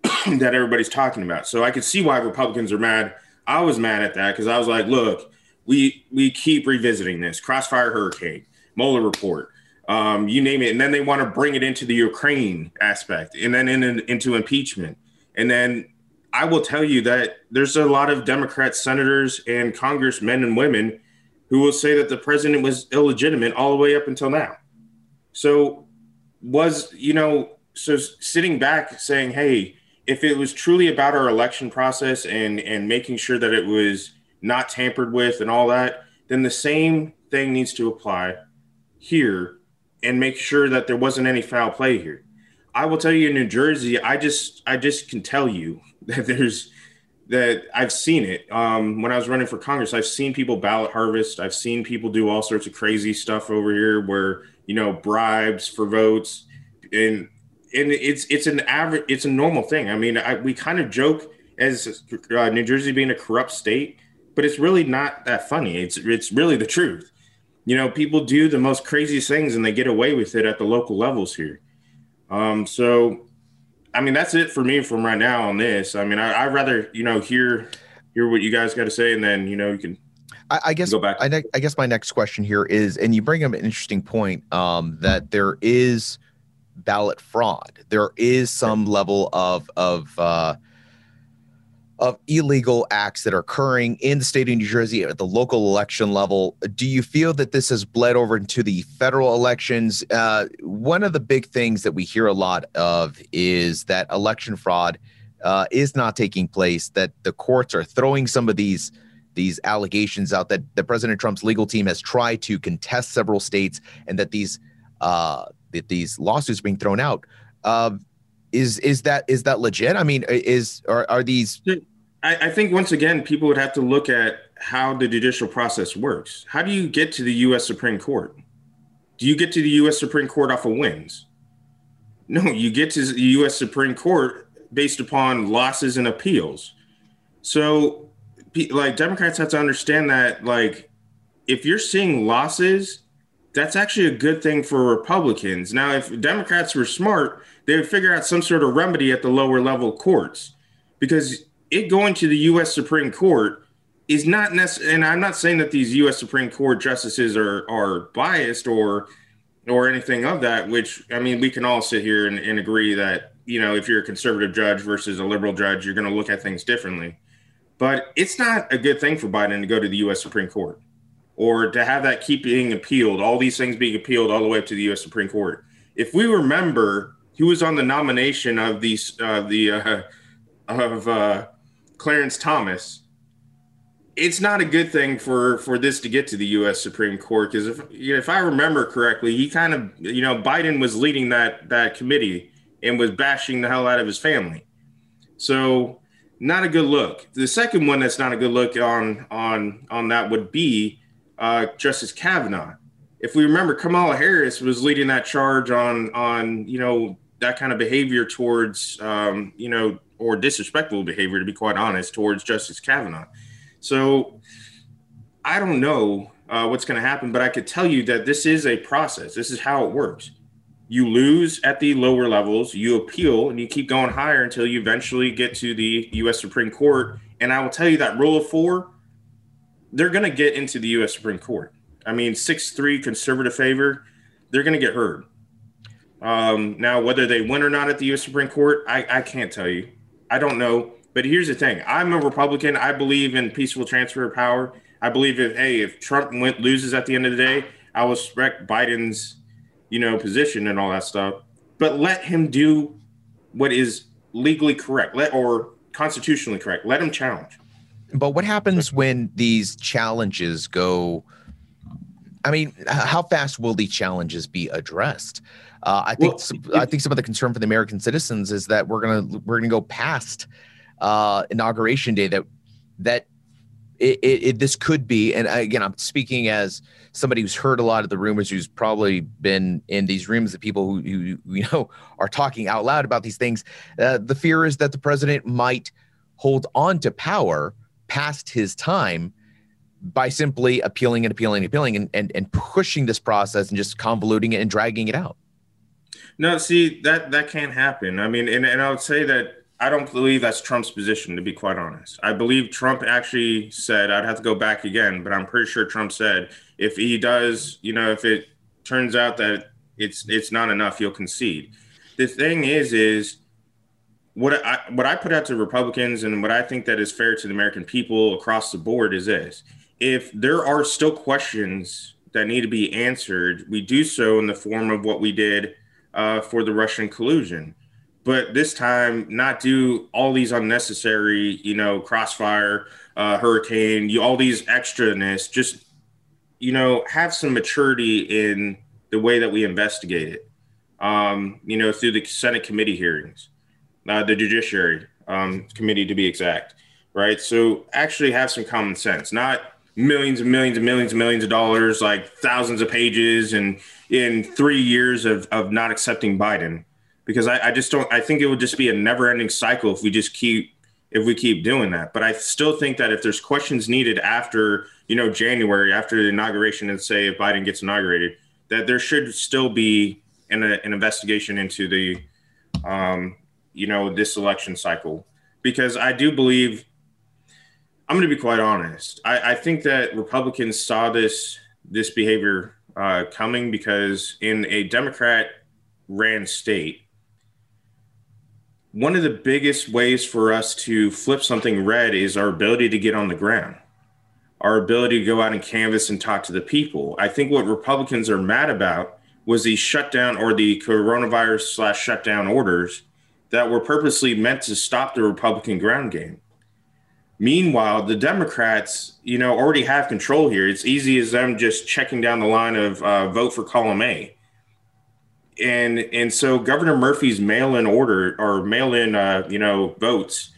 that everybody's talking about. So I could see why Republicans are mad. I was mad at that because I was like, look, we we keep revisiting this Crossfire Hurricane, Mueller report, um, you name it, and then they want to bring it into the Ukraine aspect, and then in, in, into impeachment, and then I will tell you that there's a lot of Democrat senators and congressmen and women who will say that the president was illegitimate all the way up until now. So was you know so sitting back saying, hey if it was truly about our election process and and making sure that it was not tampered with and all that, then the same thing needs to apply here and make sure that there wasn't any foul play here. I will tell you in New Jersey, I just I just can tell you that there's that I've seen it. Um, when I was running for Congress, I've seen people ballot harvest. I've seen people do all sorts of crazy stuff over here where, you know, bribes for votes. And and it's it's an average it's a normal thing. I mean, I, we kind of joke as uh, New Jersey being a corrupt state, but it's really not that funny. It's it's really the truth. You know, people do the most craziest things and they get away with it at the local levels here. Um, so, I mean, that's it for me from right now on this. I mean, I, I'd rather you know hear hear what you guys got to say, and then you know you can I, I guess. Go back. I, I, guess my next question here is, and you bring up an interesting point um, that there is ballot fraud. There is some level of of uh, of illegal acts that are occurring in the state of New Jersey at the local election level. Do you feel that this has bled over into the federal elections? Uh, one of the big things that we hear a lot of is that election fraud uh, is not taking place. That the courts are throwing some of these these allegations out that the President Trump's legal team has tried to contest several states, and that these uh, that these lawsuits being thrown out. Uh, is is that is that legit? I mean, is are, are these I, I think once again, people would have to look at how the judicial process works. How do you get to the U.S. Supreme Court? Do you get to the U.S. Supreme Court off of wins? No, you get to the U.S. Supreme Court based upon losses and appeals. So, like, Democrats have to understand that, like, if you're seeing losses, that's actually a good thing for Republicans. Now, if Democrats were smart, they would figure out some sort of remedy at the lower level courts because it going to the U.S. Supreme Court is not necessary. And I'm not saying that these U.S. Supreme Court justices are are biased or or anything of that. Which I mean, we can all sit here and, and agree that you know if you're a conservative judge versus a liberal judge, you're going to look at things differently. But it's not a good thing for Biden to go to the U.S. Supreme Court or to have that keep being appealed, all these things being appealed all the way up to the U.S. Supreme Court. If we remember, he was on the nomination of these uh, the uh, of uh, Clarence Thomas, it's not a good thing for for this to get to the U.S. Supreme Court because if you know, if I remember correctly, he kind of you know Biden was leading that that committee and was bashing the hell out of his family, so not a good look. The second one that's not a good look on on on that would be uh, Justice Kavanaugh. If we remember, Kamala Harris was leading that charge on on you know that kind of behavior towards um, you know or disrespectful behavior, to be quite honest, towards Justice Kavanaugh. So I don't know uh, what's going to happen, but I could tell you that this is a process. This is how it works. You lose at the lower levels, you appeal, and you keep going higher until you eventually get to the U.S. Supreme Court. And I will tell you that rule of four, they're going to get into the U.S. Supreme Court. I mean, 6 3 conservative favor, they're going to get heard. Um, now, whether they win or not at the U.S. Supreme Court, I, I can't tell you. I don't know. But here's the thing: I'm a Republican. I believe in peaceful transfer of power. I believe if hey, if Trump went loses at the end of the day, I will respect Biden's, you know, position and all that stuff. But let him do what is legally correct, let or constitutionally correct. Let him challenge. But what happens when these challenges go? I mean, how fast will the challenges be addressed? Uh, I think well, some, I think some of the concern for the American citizens is that we're gonna we're gonna go past uh, inauguration day that that it, it, it, this could be and again I'm speaking as somebody who's heard a lot of the rumors who's probably been in these rooms of people who, who you know are talking out loud about these things. Uh, the fear is that the president might hold on to power past his time by simply appealing and appealing and appealing and, and, and pushing this process and just convoluting it and dragging it out. No, see that that can't happen. I mean, and, and I would say that I don't believe that's Trump's position, to be quite honest. I believe Trump actually said, I'd have to go back again, but I'm pretty sure Trump said if he does, you know, if it turns out that it's it's not enough, he'll concede. The thing is, is what I what I put out to Republicans and what I think that is fair to the American people across the board is this: if there are still questions that need to be answered, we do so in the form of what we did uh, for the Russian collusion. But this time, not do all these unnecessary, you know, crossfire, uh, hurricane, you, all these extraness. Just, you know, have some maturity in the way that we investigate it. Um, you know, through the Senate committee hearings, uh, the Judiciary um, Committee to be exact, right? So actually have some common sense, not millions and millions and millions and millions of dollars, like thousands of pages, and in three years of, of not accepting Biden. Because I, I just don't. I think it would just be a never-ending cycle if we just keep if we keep doing that. But I still think that if there's questions needed after you know January, after the inauguration, and say if Biden gets inaugurated, that there should still be an, an investigation into the um, you know this election cycle because I do believe I'm going to be quite honest. I, I think that Republicans saw this this behavior uh, coming because in a Democrat ran state, one of the biggest ways for us to flip something red is our ability to get on the ground, our ability to go out and canvass and talk to the people. I think what Republicans are mad about was the shutdown or the coronavirus slash shutdown orders that were purposely meant to stop the Republican ground game. Meanwhile, the Democrats, you know, already have control here. It's easy as them just checking down the line of uh, vote for column A. And and so Governor Murphy's mail-in order or mail-in, uh, you know, votes,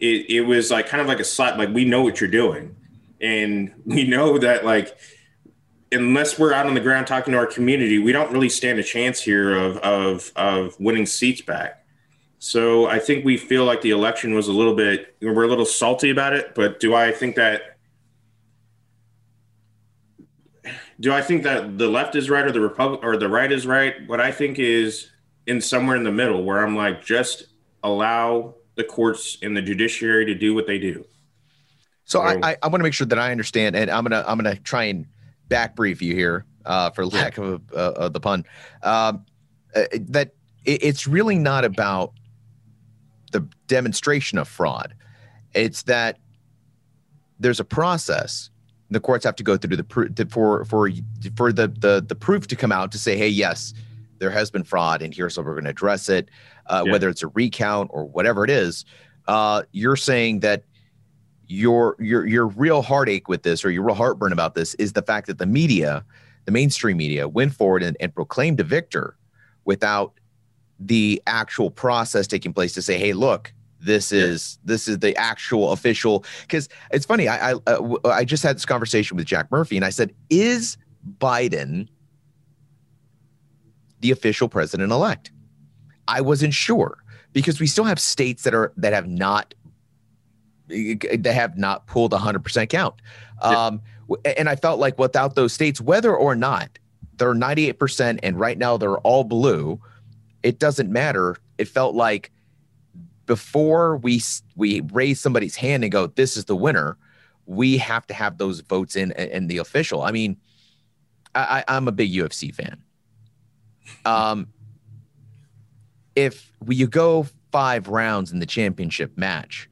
it, it was like kind of like a slap. Like we know what you're doing, and we know that like unless we're out on the ground talking to our community, we don't really stand a chance here of of of winning seats back. So I think we feel like the election was a little bit, we're a little salty about it. But do I think that, do I think that the left is right or the Republic or the right is right? What I think is in somewhere in the middle where I'm like, just allow the courts and the judiciary to do what they do. So, so I, I, I want to make sure that I understand, and I'm gonna I'm gonna try and back brief you here, uh, for lack of, uh, of the pun, um, uh, that it, it's really not about demonstration of fraud. It's that there's a process. The courts have to go through the for for for the the the proof to come out to say, hey, yes, there has been fraud, and here's how we're going to address it. Uh, yeah. Whether it's a recount or whatever it is, uh, you're saying that your your your real heartache with this or your real heartburn about this is the fact that the media, the mainstream media, went forward and, and proclaimed a victor without the actual process taking place to say, hey, look, this is this is the actual official. Because it's funny, I I, uh, I just had this conversation with Jack Murphy, and I said, is Biden the official president elect? I wasn't sure because we still have states that are that have not they have not pulled a hundred percent count. Um, and I felt like without those states, whether or not they're 98% and right now they're all blue, it doesn't matter. It felt like before we we raise somebody's hand and go, "This is the winner," we have to have those votes in in the official. I mean, I, I'm a big UFC fan. Um, if we, you go five rounds in the championship match,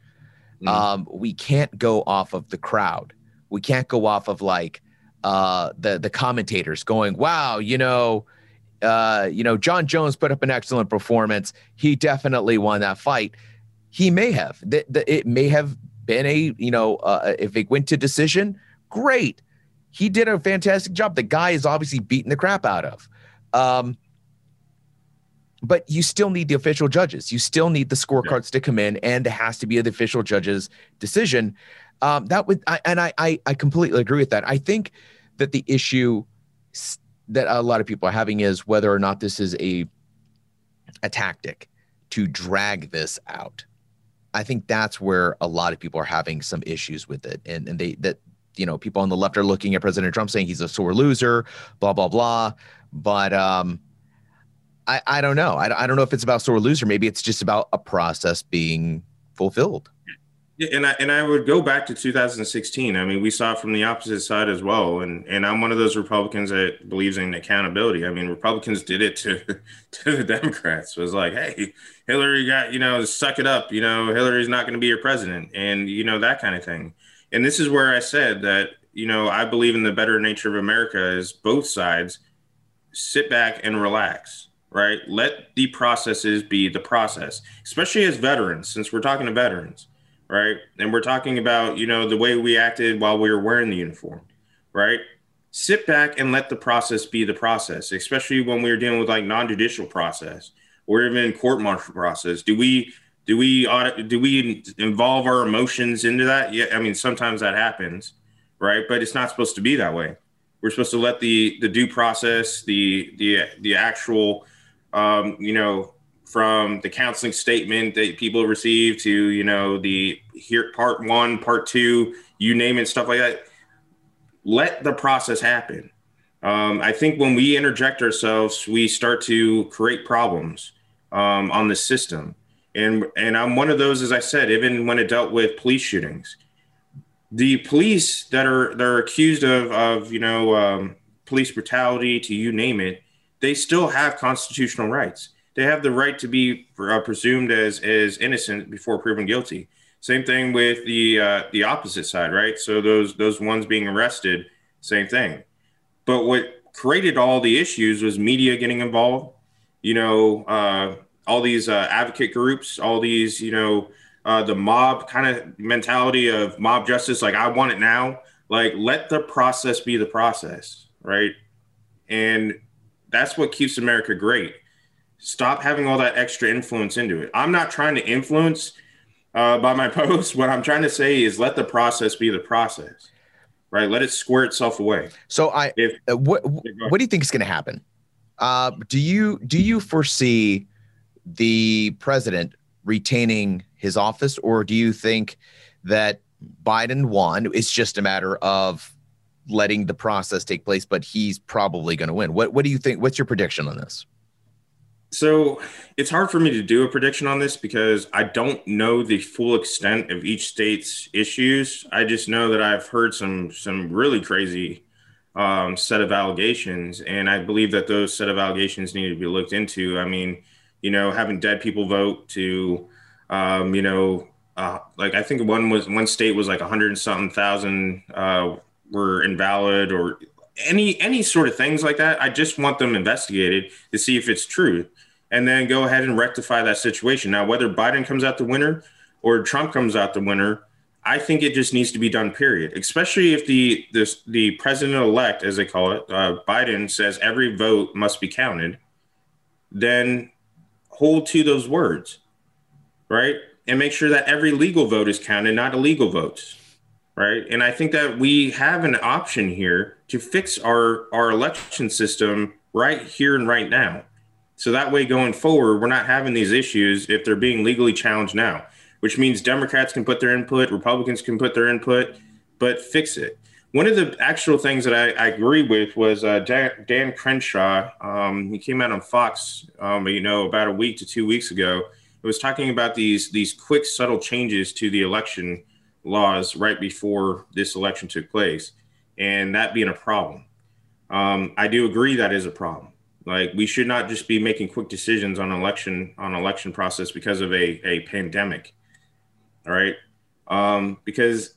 mm. um, we can't go off of the crowd. We can't go off of like uh, the the commentators going, "Wow, you know." uh, you know, Jon Jones put up an excellent performance. He definitely won that fight. He may have. The, the, it may have been a, you know, uh, if it went to decision, great. He did a fantastic job. The guy is obviously beating the crap out of. Um, but you still need the official judges. You still need the scorecards yeah. to come in, and it has to be the official judge's decision. Um, that would, I, and I, I, I completely agree with that. I think that the issue that a lot of people are having is whether or not this is a a tactic to drag this out. I think that's where a lot of people are having some issues with it, and and they that you know people on the left are looking at President Trump saying he's a sore loser, blah blah blah. But um, I I don't know. I I don't know if it's about sore loser. Maybe it's just about a process being fulfilled. Yeah, and I and I would go back to 2016. I mean, we saw from the opposite side as well. And and I'm one of those Republicans that believes in accountability. I mean, Republicans did it to to the Democrats. It was like, hey, Hillary got you know, suck it up. You know, Hillary's not going to be your president, and you know that kind of thing. And this is where I said that you know I believe in the better nature of America is both sides sit back and relax right? Let the processes be the process, especially as veterans, since we're talking to veterans right? And we're talking about, you know, the way we acted while we were wearing the uniform, right? Sit back and let the process be the process, especially when we are dealing with like non-judicial process or even court martial process. Do we do we do we involve our emotions into that? Yeah, I mean sometimes that happens, right? But it's not supposed to be that way. We're supposed to let the the due process, the the the actual um, you know, from the counseling statement that people receive to you know the here part one part two you name it stuff like that let the process happen um, i think when we interject ourselves we start to create problems um, on the system and and i'm one of those as i said even when it dealt with police shootings the police that are that are accused of of you know um, police brutality to you name it, they still have constitutional rights. They have the right to be uh, presumed as as innocent before proven guilty. Same thing with the uh, the opposite side, right? So those those ones being arrested, same thing. But what created all the issues was media getting involved. You know, uh, all these uh, advocate groups, all these you know uh, the mob kind of mentality of mob justice. Like I want it now. Like let the process be the process, right? And that's what keeps America great. Stop having all that extra influence into it. I'm not trying to influence uh, by my post. What I'm trying to say is let the process be the process, right? Let it square itself away. So I, if, uh, what what do you think is going to happen? Uh, do you do you foresee the president retaining his office, or do you think that Biden won? It's just a matter of letting the process take place, but he's probably going to win. What What do you think? What's your prediction on this? So it's hard for me to do a prediction on this because I don't know the full extent of each state's issues. I just know that I've heard some some really crazy um, set of allegations, and I believe that those set of allegations need to be looked into. I mean, you know, having dead people vote to, um, you know, uh, like I think one was one state was like a hundred and something thousand uh, were invalid or any any sort of things like that. I just want them investigated to see if it's true, and then go ahead and rectify that situation. Now, whether Biden comes out the winner or Trump comes out the winner, I think it just needs to be done. Period. Especially if the the, the president elect, as they call it, uh, Biden says every vote must be counted, then hold to those words, right? And make sure that every legal vote is counted, not illegal votes, right? And I think that we have an option here to fix our our election system right here and right now. So that way, going forward, we're not having these issues if they're being legally challenged now, which means Democrats can put their input, Republicans can put their input, but fix it. One of the actual things that I, I agree with was uh, Dan, Dan, Crenshaw. Um, he came out on Fox, um, you know, about a week to two weeks ago. It was talking about these these quick, subtle changes to the election laws right before this election took place, and that being a problem. Um, I do agree that is a problem. Like we should not just be making quick decisions on election on election process because of a a pandemic. All right, um, because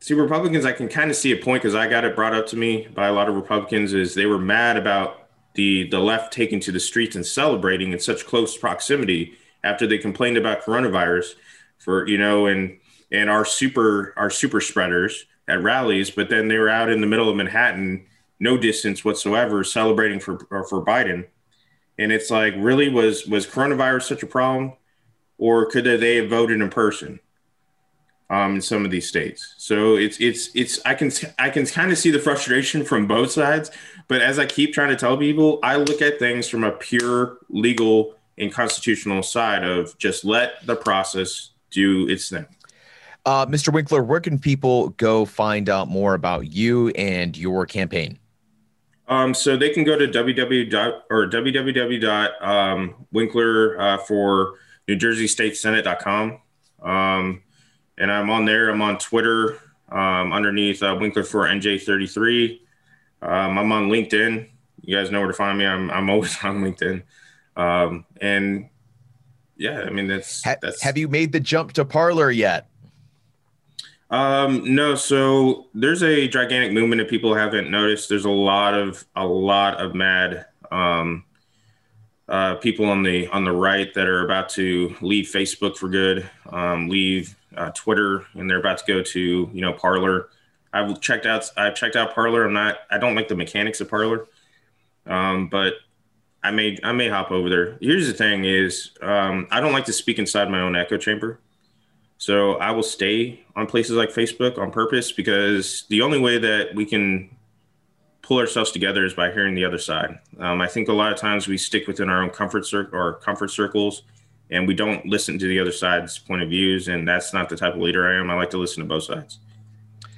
see republicans i can kind of see a point because i got it brought up to me by a lot of republicans is they were mad about the the left taking to the streets and celebrating in such close proximity after they complained about coronavirus for you know and and our super our super spreaders at rallies but then they were out in the middle of manhattan no distance whatsoever celebrating for for biden. And it's like really was was coronavirus such a problem or could they have voted in person um, in some of these states. So it's it's it's I can I can kind of see the frustration from both sides. But as I keep trying to tell people, I look at things from a pure legal and constitutional side of just let the process do its thing. Uh, Mr. Winkler, where can people go find out more about you and your campaign? Um, so they can go to www or www um, Winkler uh, for New Jersey State Um, and I'm on there. I'm on Twitter um, underneath uh, Winkler for NJ33. Um, I'm on LinkedIn. You guys know where to find me. I'm I'm always on LinkedIn. Um, and yeah, I mean that's that's. Have you made the jump to Parler yet? Um, no. So there's a gigantic movement that people haven't noticed. There's a lot of a lot of mad um, uh, people on the on the right that are about to leave Facebook for good, um, leave uh, Twitter, and they're about to go to you know Parler. I've checked out I've checked out Parler. I'm not I don't like the mechanics of Parler, um, but I may I may hop over there. Here's the thing: is um, I don't like to speak inside my own echo chamber. So I will stay on places like Facebook on purpose because the only way that we can pull ourselves together is by hearing the other side. Um, I think a lot of times we stick within our own comfort or comfort circles and we don't listen to the other side's point of views. And that's not the type of leader I am. I like to listen to both sides.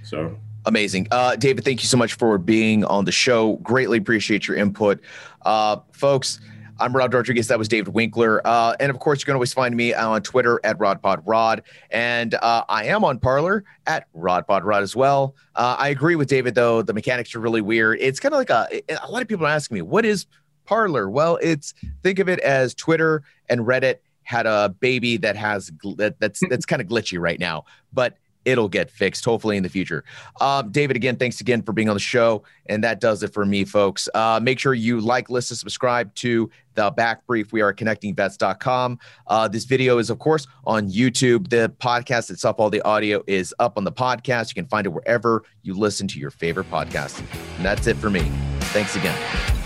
So amazing. Uh, David, thank you so much for being on the show. Greatly appreciate your input. Uh, folks, I'm Rod Rodriguez. That was David Winkler. Uh, and of course, you can always find me on Twitter at RodPodRod. And uh, I am on Parler at RodPodRod as well. Uh, I agree with David, though. The mechanics are really weird. It's kind of like a, a lot of people are asking me, what is Parler? Well, it's think of it as Twitter and Reddit had a baby that has that, that's that's kind of glitchy right now, but it'll get fixed hopefully in the future. Um, David, again, thanks again for being on the show, and that does it for me, folks. Uh, make sure you like, listen, subscribe to the Back Brief. We are at connectingvets.com. Uh, this video is, of course, on YouTube. The podcast itself, all the audio is up on the podcast. You can find it wherever you listen to your favorite podcast. And that's it for me. Thanks again.